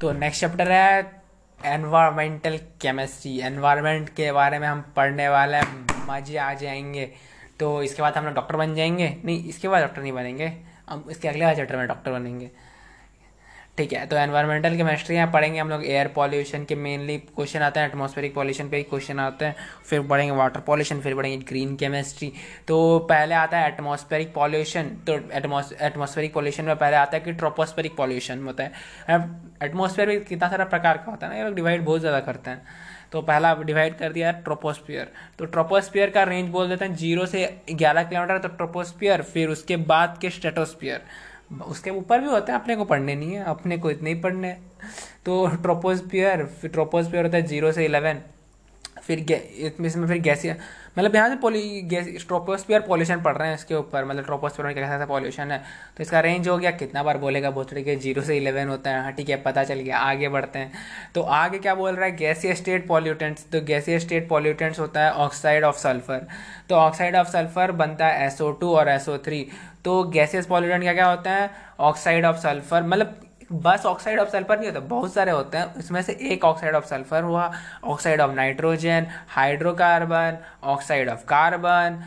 तो next chapter है environmental chemistry environment के बारे में हम पढ़ने वाले हैं, मज़े आ जाएँगे। तो इसके बाद हम लोग डॉक्टर बन जाएँगे? नहीं, इसके बाद डॉक्टर नहीं बनेंगे। हम, इसके अगले चैप्टर में डॉक्टर बनेंगे। ठीक है तो एनवायरमेंटल केमिस्ट्री यहाँ पढ़ेंगे हम लोग एयर पॉल्यूशन के मेनली क्वेश्चन आते हैं एटमॉस्फेरिक पॉल्यूशन पे ही क्वेश्चन आते हैं, फिर पढ़ेंगे वाटर पॉल्यूशन फिर पढ़ेंगे ग्रीन केमिस्ट्री तो पहले आता है एटमॉस्फेरिक पॉल्यूशन तो एटमॉस्फेरिक पॉल्यूशन में पहले आता है कि ट्रोपोस्फेरिक पॉल्यूशन होता है। एटमॉस्फेयर भी कितना सारा प्रकार का होता है ना, ये लोग डिवाइड बहुत ज़्यादा करते हैं। तो पहला डिवाइड कर दिया है ट्रोपोस्फियर तो ट्रोपोस्फियर का रेंज बोल देते हैं ज़ीरो से ग्यारह किलोमीटर तो ट्रोपोस्फियर फिर उसके बाद के स्टेटोस्फियर उसके ऊपर भी होते हैं, अपने को पढ़ने नहीं है, अपने को इतने ही पढ़ने हैं। तो ट्रोपोस्पियर ट्रोपोस्पियर होता है ज़ीरो से इलेवन। फिर इसमें फिर गैसिया मतलब यहाँ से पोली गैस ट्रोपोस्फियर पॉल्यूशन पड़ रहे हैं इसके ऊपर मतलब ट्रोपोस्फियर में कैसा पॉल्यूशन है। तो इसका रेंज हो गया, कितना बार बोलेगा बहुत के ज़ीरो से इलेवन होता है हाँ ठीक है, पता चल गया, आगे बढ़ते हैं। तो आगे क्या बोल रहा है गैसी स्टेट पॉल्यूटेंट्स तो गैसी स्टेट पॉल्यूटेंट्स होता है ऑक्साइड ऑफ़ सल्फ़र तो ऑक्साइड ऑफ़ सल्फ़र बनता है एसओ और एसओ तो गैसियस पॉल्यूटेंट क्या क्या होता है ऑक्साइड ऑफ़ सल्फ़र मतलब बस ऑक्साइड ऑफ़ सल्फ़र नहीं होता, बहुत सारे होते हैं। इसमें से एक ऑक्साइड ऑफ़ सल्फ़र हुआ oxide of nitrogen hydrocarbon oxide of carbon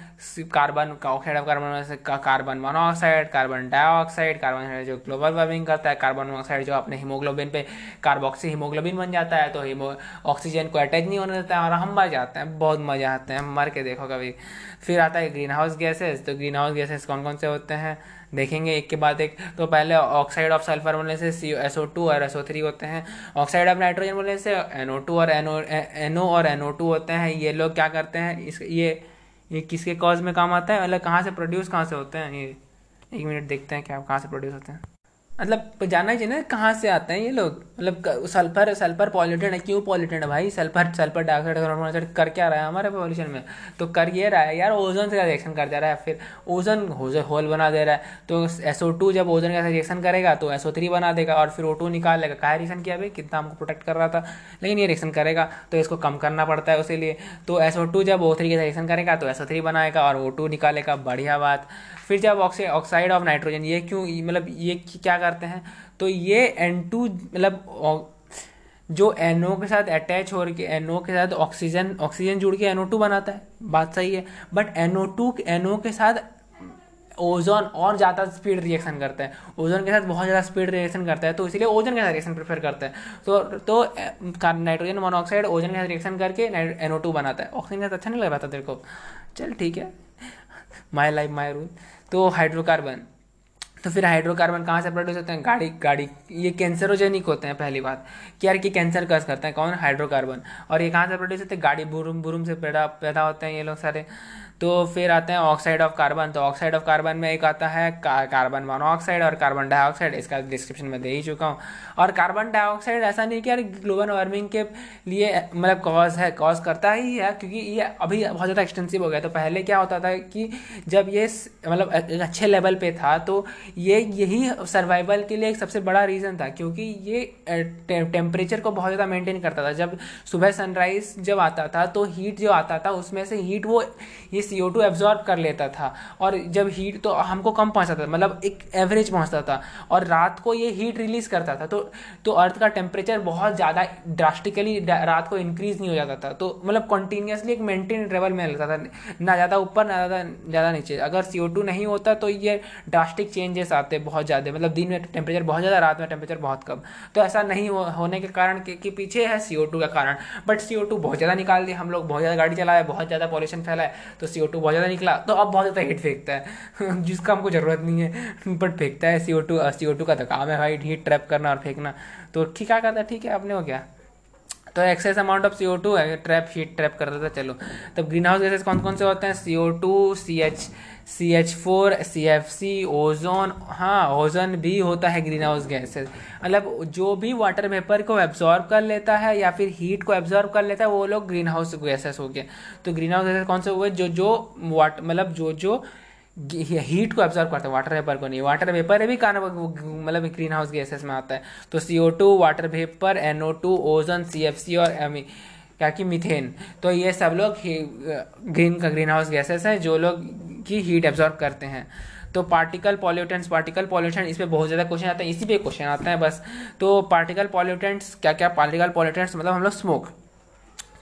carbon का ऑक्साइड ऑफ़ कार्बन में से carbon monoxide carbon dioxide carbon जो ग्लोबल वार्मिंग करता है कार्बन मोनोऑक्साइड जो अपने हीमोग्लोबिन पे कार्बोक्सी हीमोग्लोबिन बन जाता है तो ऑक्सीजन को अटैच नहीं होने देता है, और हम मर जाते हैं, बहुत मज़ा आते हैं, मर के देखो कभी। फिर आता है ग्रीन हाउस गैसेज तो ग्रीन हाउस गैसेज कौन कौन से होते हैं? देखेंगे एक के बाद एक। तो पहले ऑक्साइड ऑफ़ सल्फ़र बोलने से सी एस ओ टू और एस ओ थ्री होते हैं। ऑक्साइड ऑफ़ नाइट्रोजन बोलने से एन ओ टू और एनओ एनओ और एन ओ टू होते हैं। ये लोग क्या करते हैं? इस, ये ये किसके कॉज में काम आता है? मतलब कहाँ से प्रोड्यूस कहाँ से होते हैं? ये, एक मिनट देखते हैं क्या, कहाँ से प्रोड्यूस होते हैं। मतलब जानना चाहिए ना, कहाँ से आते हैं ये लोग? मतलब सल्फ़र सल्फ़र पॉल्यूटेड है, क्यों पॉल्यूटेड है भाई? Sulphur sulphur dioxide carbon monoxide कर क्या रहा है हमारे पॉल्यूशन में? तो कर ये रहा है यार ओजोन से रिएक्शन कर जा रहा है, फिर ओजन होल बना दे रहा है। तो एसओ टू जब ओजन का रिएक्शन करेगा तो थ्री बना देगा और फिर ओ टू निकाल लेगा। कहा रिएक्शन किया भाई? कितना हमको प्रोटेक्ट कर रहा था। लेकिन ये रिएक्शन करेगा तो इसको कम करना पड़ता है उसी लिए। तो एसओ टू जब ओ थ्री का रिएक्शन करेगा तो थ्री बनाएगा और ओ निकालेगा। बढ़िया बात। फिर जब ऑक्साइड ऑफ़ नाइट्रोजन ये क्यों मतलब ये क्या करते हैं? तो ये एन टू मतलब जो एन एनओ के साथ अटैच हो के एनओ के साथ ऑक्सीजन ऑक्सीजन जुड़ के एनओ टू बनाता है। बात सही है। बट एनओ टू एनओ के साथ ओजोन और ज़्यादा स्पीड रिएक्शन करता है। ओजोन के साथ बहुत ज़्यादा स्पीड रिएक्शन करता है तो इसलिए ओजन के साथ रिएक्शन प्रेफर करता है। तो तो नाइट्रोजन मोनोऑक्साइड ओजन के साथ रिएक्शन करके एनओ टू बनाता है। ऑक्सीजन के साथ अच्छा नहीं लग रहा था तेरे को? चल, ठीक है। माई लाइफ माई रूल तो हाइड्रोकार्बन तो फिर हाइड्रोकार्बन कहाँ से प्रोड्यूस होते हैं? गाड़ी गाड़ी, ये कैंसरोजेनिक होते हैं पहली बात। कि यार कि कैंसर कस करते हैं, कौन? हाइड्रोकार्बन और ये कहाँ से प्रोड्यूस होते हैं? गाड़ी बुरुम बुरुम से पैदा पैदा होते हैं ये लोग सारे। तो फिर आते हैं ऑक्साइड ऑफ़ कार्बन तो ऑक्साइड ऑफ़ कार्बन में एक आता है कार्बन मोनोऑक्साइड और कार्बन डाइऑक्साइड इसका डिस्क्रिप्शन में दे ही चुका हूँ। और कार्बन डाइऑक्साइड ऐसा नहीं कि यार ग्लोबल वार्मिंग के लिए मतलब कॉज है कॉज करता ही है, क्योंकि ये अभी बहुत ज़्यादा एक्सटेंसिव हो गया। तो पहले क्या होता था कि जब ये मतलब अच्छे लेवल पे था तो ये यही सर्वाइवल के लिए एक सबसे बड़ा रीज़न था, क्योंकि ये टेम्परेचर को बहुत ज़्यादा मेंटेन करता था। जब सुबह सनराइज जब आता था तो हीट जो आता था, उसमें से हीट वो ये सी ओ टू एब्जॉर्ब कर लेता था और जब हीट तो हमको कम पहुँचता था मतलब एक एवरेज पहुँचता था और रात को ये हीट रिलीज़ करता था तो तो अर्थ का टेम्परेचर बहुत ज़्यादा ड्रास्टिकली रात को इंक्रीज नहीं हो जाता था। तो मतलब कॉन्टीन्यूसली एक मेंटेन लेवल में रहता था ना ज़्यादा ऊपर ना ज़्यादा ज़्यादा नीचे। अगर सी ओ टू नहीं होता तो ये ड्रास्टिक चेंजेस आते बहुत ज़्यादा मतलब दिन में टेम्परेचर बहुत ज़्यादा रात में टेम्परेचर बहुत कम। तो ऐसा नहीं होने के कारण के, के पीछे है सी ओ टू का कारण। बट सी ओ टू बहुत ज़्यादा निकाल दिया हम लोग बहुत ज़्यादा गाड़ी चलाए बहुत ज़्यादा पॉल्यूशन फैलाए तो सी बहुत ज़्यादा निकला तो अब बहुत ज़्यादा हीट फेंकता है। जिसका हमको ज़रूरत नहीं है बट फेंकता है सी O two C O to का तो काम है भाई हीट ट्रैप करना और फेंकना। तो ठीक क्या करता है? ठीक है, अपने हो गया। तो excess amount of C O two है ट्रैप हीट ट्रैप कर रहा था चलो। तब ग्रीन हाउस गैसेस कौन कौन से होते हैं? C O two C H C H four C F C ozone हाँ ओजोन भी होता है ग्रीन हाउस गैसेस मतलब जो भी वाटर वेपर को एब्जॉर्ब कर लेता है या फिर हीट को एब्जॉर्ब कर लेता है, वो लोग ग्रीन हाउस गैसेस हो गए। तो ग्रीन हाउस गैसेस कौन से हुए? जो जो वाट मतलब जो जो हीट को एब्जॉर्व करता है वाटर वेपर को नहीं। वाटर वेपर भी कारण मतलब ग्रीन हाउस गैसेस में आता है। तो C O two water vapour N O two ozone C F C और एम क्या कि मिथेन तो ये सब लोग ग्रीन का ग्रीन हाउस गैसेस हैं, जो लोग की हीट एब्जॉर्व करते हैं। तो पार्टिकल पॉल्यूटेंट्स पार्टिकल पॉल्यूटेंट इस पर बहुत ज़्यादा क्वेश्चन आते हैं, इसी पे क्वेश्चन आते हैं बस। तो पार्टिकल पॉल्यूटेंट्स क्या क्या पार्टिकल पॉल्यूटेंट्स मतलब हम लोग स्मोक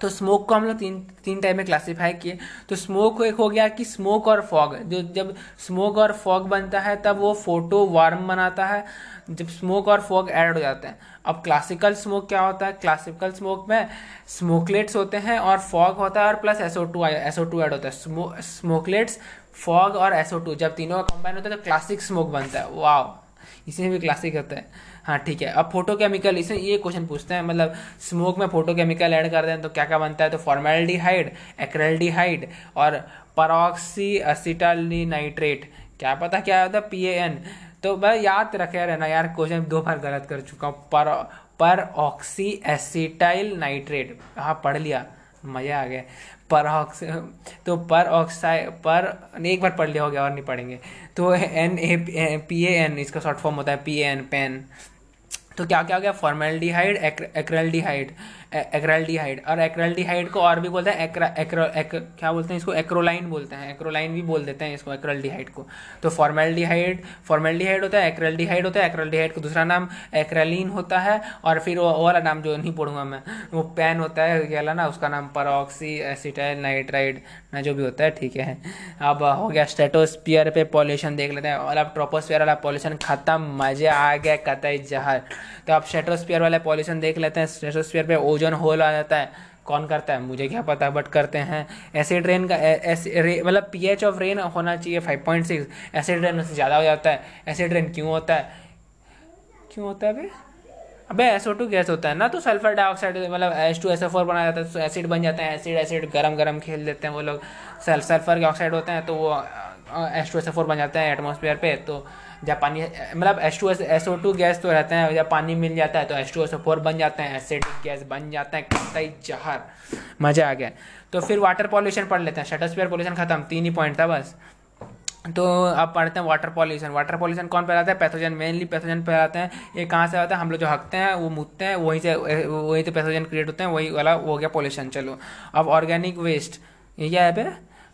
तो स्मोक को हम लोग तीन तीन टाइप में क्लासीफाई किए। तो स्मोक एक हो गया कि स्मोक और फॉग जो, जब स्मोक और फॉग बनता है, तब वो फ़ोटो वार्म बनाता है। जब स्मोक और फॉग ऐड हो जाते हैं। अब क्लासिकल स्मोक क्या होता है? क्लासिकल स्मोक में स्मोकलेट्स होते हैं और फॉग होता है और plus SO two SO two add होता है। स्मोकलेट्स फॉग और एसओ टू जब तीनों का कंबाइन होता है तो क्लासिक स्मोक बनता है। वाह इसमें भी क्लासिक होता है। हाँ ठीक है। अब फ़ोटो केमिकल इसमें ये क्वेश्चन पूछते हैं मतलब स्मोक में फ़ोटो केमिकल ऐड कर दें तो क्या क्या बनता है? तो फॉर्मेल्डिहाइड एक्रेल्डिहाइड और परऑक्सी असिटाली नाइट्रेट क्या पता क्या होता है? पी एन तो मैं याद रखे रहना यार क्वेश्चन दो बार गलत कर चुका हूँ। पर पर ऑक्सी एसिटाइल नाइट्रेट हाँ पढ़ लिया। मज़ा आ गया। पर ऑक्सी तो पर ऑक्साइड पर एक बार पढ़ लिया हो गया और नहीं पढ़ेंगे। तो N A P A N इसका शॉर्ट फॉर्म होता है पी एन पेन तो क्या क्या हो गया? फॉर्मेल्डिहाइड एक्रेल्डिहाइड एक्रेल्डिहाइड और एक्रेल्डिहाइड को और भी बोलते हैं एक्रा एक्रो एक, क्या बोलते हैं इसको? एक्रोलाइन बोलते हैं। एक्रोलाइन भी बोल देते हैं इसको एक्रेल्डिहाइड को। तो फॉर्मेल्डिहाइड फॉर्मेल्डिहाइड होता है एक्रेल्डिहाइड होता है एक्रेल्डिहाइड का दूसरा नाम एक्रेलिन होता है और फिर वो वाला नाम जो नहीं पढ़ूँगा मैं वो पेन होता है क्या ना उसका नाम परऑक्सी एसिटाइल नाइट्राइड ना जो भी होता है ठीक है। अब हो गया स्टेटोस्पियर पे पॉल्यूशन देख लेते हैं और अब ट्रोपोस्पियर वाला पॉल्यूशन खत्म मज़े आ गया कतई जहर। तो अब स्टेटोस्पियर वाला पॉल्यूशन देख लेते हैं स्टेटोस्पियर पे ओजोन होल आ जाता है। कौन करता है? मुझे क्या पता बट करते हैं। एसिड रेन का मतलब पीएच ऑफ़ रेन होना चाहिए 5.6 एसिड रेन उससे ज़्यादा हो जाता है। एसिड रेन क्यों होता है? क्यों होता है भाई अबे एसओ टू गैस होता है ना तो सल्फ़र डाइऑक्साइड मतलब H two S O four बनाया जाता है तो एसिड बन जाते हैं। एसिड एसिड गरम गरम खेल देते हैं वो लोग। सल्फ़र के ऑक्साइड होते हैं तो वो H two S O four बन जाते हैं एटमोसफेयर पे तो जब पानी मतलब S two S O two gas तो रहते हैं, जब पानी मिल जाता है तो S two S O four बन जाते हैं एसिडिक गैस बन जाते हैं कतई जहर, मज़ा आ गया। तो फिर वाटर पॉल्यूशन पढ़ लेते हैं शटस्फेयर पॉल्यूशन खत्म, तीन ही पॉइंट था बस। तो अब पढ़ते हैं वाटर पॉल्यूशन वाटर पॉल्यूशन कौन फैलाता है? पैथोजन मेनली पैथोजन फैलाते हैं। ये कहाँ से आता है? हम लोग जो हकते हैं, वो मुतते हैं, वहीं से वहीं से पैथोजन क्रिएट होते हैं, वही वाला हो गया पॉल्यूशन चलो। अब ऑर्गेनिक वेस्ट ये क्या है पे?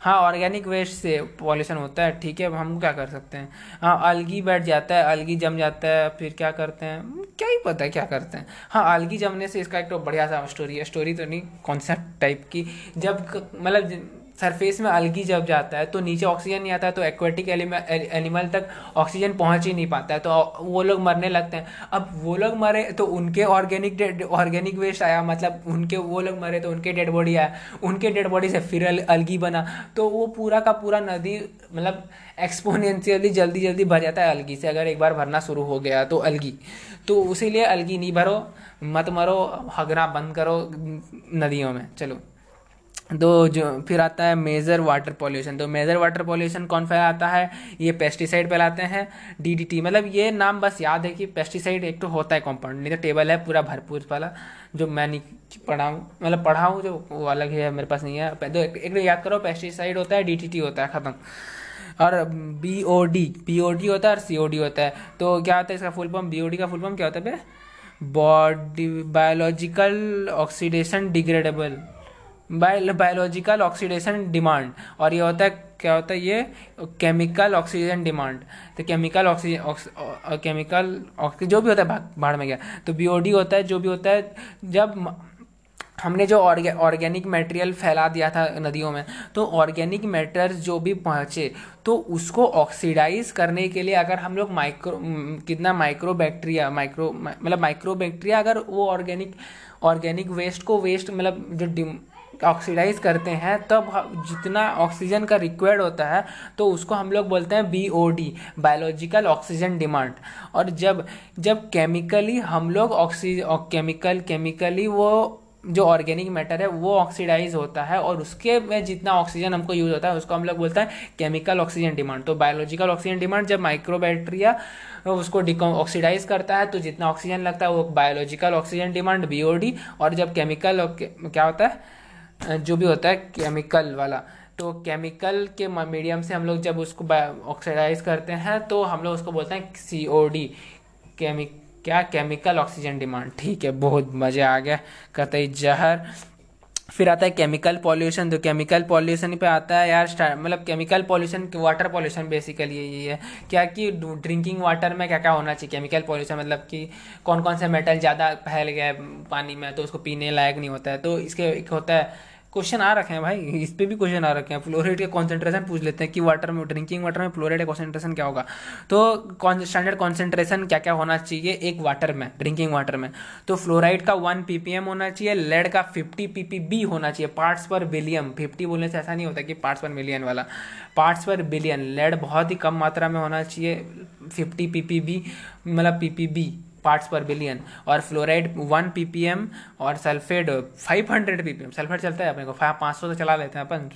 हाँ ऑर्गेनिक वेस्ट से पॉल्यूशन होता है, ठीक है हम क्या कर सकते हैं? हाँ अलगी बैठ जाता है अलगी जम जाता है, फिर क्या करते हैं? क्या ही पता है क्या करते हैं। हाँ अलगी जमने से इसका एक तो बढ़िया सा स्टोरी है। स्टोरी तो नहीं कॉन्सेप्ट टाइप की। जब मतलब सरफेस में अलगी जब जाता है तो नीचे ऑक्सीजन नहीं आता है तो एक्वेटिक एनिमल तक ऑक्सीजन पहुँच ही नहीं पाता है तो वो लोग मरने लगते हैं। अब वो लोग मरे तो उनके ऑर्गेनिक ऑर्गेनिक वेस्ट आया मतलब उनके, वो लोग मरे तो उनके डेड बॉडी आया। उनके डेड बॉडी से फिर अलगी बना। तो वो पूरा का पूरा नदी मतलब एक्सपोनेंशियली जल्दी जल्दी भर जाता है अलगी से, अगर एक बार भरना शुरू हो गया तो अलगी। तो उसीलिए अलगी नहीं भरो, मत मरो, हगना बंद करो नदियों में। चलो। तो जो फिर आता है मेजर वाटर पॉल्यूशन तो मेजर वाटर पॉल्यूशन कौन फैलाता है? ये पेस्टिसाइड फैलाते हैं डीडीटी मतलब ये नाम बस याद है कि पेस्टिसाइड एक तो होता है कॉम्पाउंड नहीं तो टेबल है पूरा भरपूर वाला जो मैं नहीं पढ़ा हूँ मतलब पढ़ा हूँ जो वो अलग है मेरे पास नहीं है। तो एक, एक याद करो पेस्टिसाइड होता है डी होता है ख़त्म। और B O D P O D होता है और सी ओ डी होता है। तो क्या होता है इसका full form B O D का फुल फॉर्म क्या होता है body biological oxidation degradable biological oxidation demand और ये होता है क्या होता है ये? केमिकल ऑक्सीजन डिमांड तो केमिकल ऑक्सीजन केमिकल जो भी होता है भाड़ में गया। तो बीओडी होता है, जो भी होता है, जब हमने जो ऑर्गेनिक मटेरियल फैला दिया था नदियों में तो ऑर्गेनिक मैटर्स जो भी पहुँचे तो उसको ऑक्सीडाइज करने के लिए अगर हम लोग माइक्रो कितना माइक्रो बैक्टीरिया माइक्रो मतलब माइक्रो बैक्टीरिया अगर वो ऑर्गेनिक ऑर्गेनिक वेस्ट को वेस्ट मतलब जो ऑक्सीडाइज करते हैं, तब जितना ऑक्सीजन का रिक्वायर्ड होता है तो उसको हम लोग बोलते हैं B O D biological oxygen demand और जब जब केमिकली हम लोग ऑक्सीजन केमिकल केमिकली वो जो ऑर्गेनिक मैटर है, वो ऑक्सीडाइज होता है, और उसके में जितना ऑक्सीजन हमको यूज़ होता है, उसको हम लोग बोलते हैं केमिकल ऑक्सीजन डिमांड तो बायोलॉजिकल ऑक्सीजन डिमांड जब माइक्रोबैक्टीरिया उसको ऑक्सीडाइज करता है तो जितना ऑक्सीजन लगता है, वो बायोलॉजिकल ऑक्सीजन डिमांड बीओडी और जब केमिकल क्या होता है? जो भी होता है केमिकल वाला। तो केमिकल के मीडियम से हम लोग जब उसको ऑक्सीडाइज करते हैं तो हम लोग उसको बोलते हैं सी ओ डी केमि क्या? केमिकल ऑक्सीजन डिमांड ठीक है, बहुत मज़े आ गया कतई जहर। फिर आता है केमिकल पॉल्यूशन तो केमिकल पॉल्यूशन पे आता है यार मतलब chemical pollution water pollution basically यही है। क्या कि ड्रिंकिंग वाटर में क्या क्या होना चाहिए? केमिकल पॉल्यूशन मतलब कि कौन कौन से मेटल ज़्यादा फैल गया पानी में तो उसको पीने लायक नहीं होता है। तो इसके एक होता है क्वेश्चन आ रखे हैं भाई, इस पर भी क्वेश्चन आ रखे हैं। फ्लोराइड के कॉन्सेंट्रेशन पूछ लेते हैं कि वाटर में ड्रिंकिंग वाटर में फ्लोराइड का कॉन्सेंट्रेशन क्या होगा? तो स्टैंडर्ड कॉन्सेंट्रेशन क्या क्या होना चाहिए? एक वाटर में ड्रिंकिंग वाटर में। तो फ्लोराइड का वन पीपीएम होना चाहिए लेड का फिफ्टी पीपीबी होना चाहिए। पार्ट्स पर बिलियन फिफ्टी बोलने से ऐसा नहीं होता कि पार्ट्स पर मिलियन वाला। पार्ट्स पर बिलियन लेड बहुत ही कम मात्रा में होना चाहिए फिफ्टी पीपीबी मतलब पीपीबी पार्ट्स पर बिलियन और फ्लोराइड वन पीपीएम और फाइव हंड्रेड पीपीएम सल्फेड चलता है अपने को, फाइव पाँच सौ तो चला लेते हैं अपन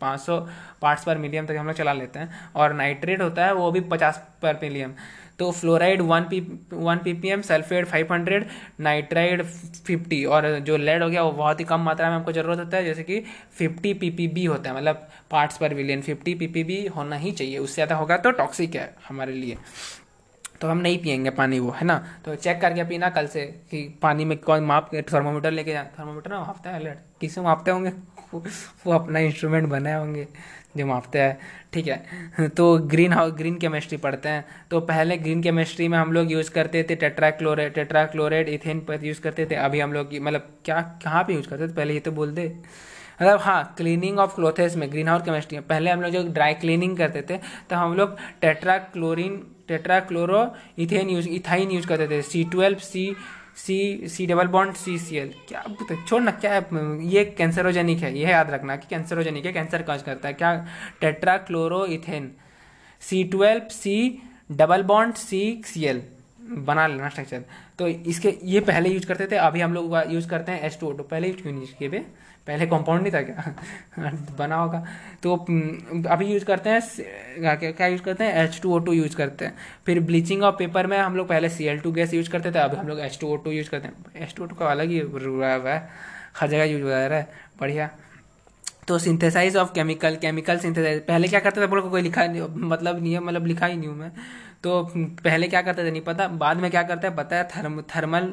पाँच सौ पार्ट्स पर मिलियन तक हम लोग चला लेते हैं। और नाइट्रेट होता है वो भी पचास पर मिलियम तो fluoride one P one P P M sulphate five hundred nitrate fifty और जो लेड हो गया वो बहुत ही कम मात्रा में हमको ज़रूरत होता है, जैसे कि फिफ्टी पी पी बी होता है। मतलब parts per billion fifty P P B होना ही चाहिए, उससे ज़्यादा होगा तो टॉक्सिक है हमारे लिए। तो हम नहीं पियेंगे पानी वो, है ना? तो चेक करके पीना कल से कि पानी में कौन माप के थर्मोमीटर लेके जाए थर्मोमीटर ना मापता है किसे मापते होंगे? वो अपना इंस्ट्रूमेंट बनाए होंगे जो मापते हैं। ठीक है। तो ग्रीन हाउस ग्रीन केमिस्ट्री पढ़ते हैं। तो पहले ग्रीन केमिस्ट्री में हम लोग यूज़ करते थे टेट्रा क्लोरेट टेट्रा इथेन पर यूज़ करते थे। अभी हम लोग मतलब क्या कहाँ पे यूज़ करते थे? पहले ये तो बोल दे। मतलब हाँ क्लीनिंग ऑफ़ क्लोथेस में ग्रीन हाउस केमिस्ट्री में पहले हम लोग जो ड्राई क्लीनिंग करते थे तो हम लोग tetra chlorine tetra chloro ethane use ethyne use करते थे। C twelve C C C double bond C C L क्या छोड़ ना क्या है? ये कैंसरोजेनिक है, ये याद रखना कि कैंसरोजेनिक है कैंसर कॉज करता है? क्या? Tetra chloro ethane C twelve C double bond C C L बना लेना स्ट्रक्चर तो इसके, ये पहले यूज़ करते थे, अभी हम लोग यूज़ करते हैं एस टू पहले यूज़ क्यों नहीं किए पहले कंपाउंड नहीं था क्या? बना होगा। तो अभी यूज़ करते हैं, क्या क्या यूज़ करते हैं? H two O two use करते हैं। फिर ब्लीचिंग ऑफ़ पेपर में हम लोग पहले C L two gas use करते थे अभी हम लोग H two O two use करते हैं। एच टू ओ टू का अलग ही हुआ है। हर जगह यूज़ हो रहा है। बढ़िया। तो synthesize of chemical chemical synthesize पहले क्या करते थे बोलो कोई लिखा नहीं मतलब नहीं है मतलब लिखा ही नहीं हूँ मैं। तो पहले क्या करते थे, नहीं पता। बाद में क्या करते हैं? पता है थर्म थर्मल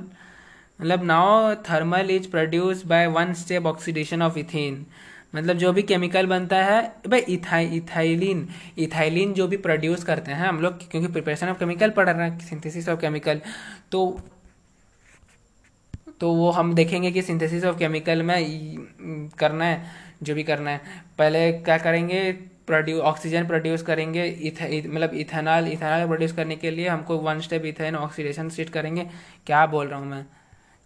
मतलब now thermal is produce by one step oxidation of ethane मतलब जो भी केमिकल बनता है, भाई इथाई इथाइलिन इथाइलिन जो भी प्रोड्यूस करते हैं हम लोग, क्योंकि प्रिपरेशन ऑफ़ केमिकल पढ़ रहे हैं सिंथेसिस ऑफ़ केमिकल तो तो वो हम देखेंगे कि सिंथेसिस ऑफ़ केमिकल में करना है, जो भी करना है। पहले क्या करेंगे प्रोड्यू ऑक्सीजन प्रोड्यूस करेंगे मतलब इथेनॉल इथेनॉल प्रोड्यूस करने के लिए हमको one step ethane oxidation state करेंगे। क्या बोल रहा हूँ मैं?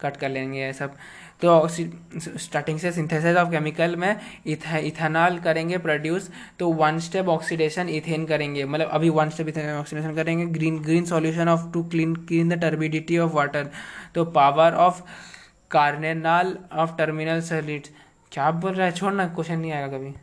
कट कर लेंगे ये सब। तो स्टार्टिंग से सिंथेसिस ऑफ़ केमिकल में इथेनॉल करेंगे प्रोड्यूस तो वन स्टेप ऑक्सीडेशन इथेन करेंगे। मतलब अभी वन स्टेप इथेन ऑक्सीडेशन करेंगे। Green green solution of to clean clean the turbidity of water तो पावर ऑफ़ कार्नेनाल ऑफ़ टर्मिनल सलिड्स क्या बोल रहा है? छोड़ना क्वेश्चन नहीं आएगा कभी।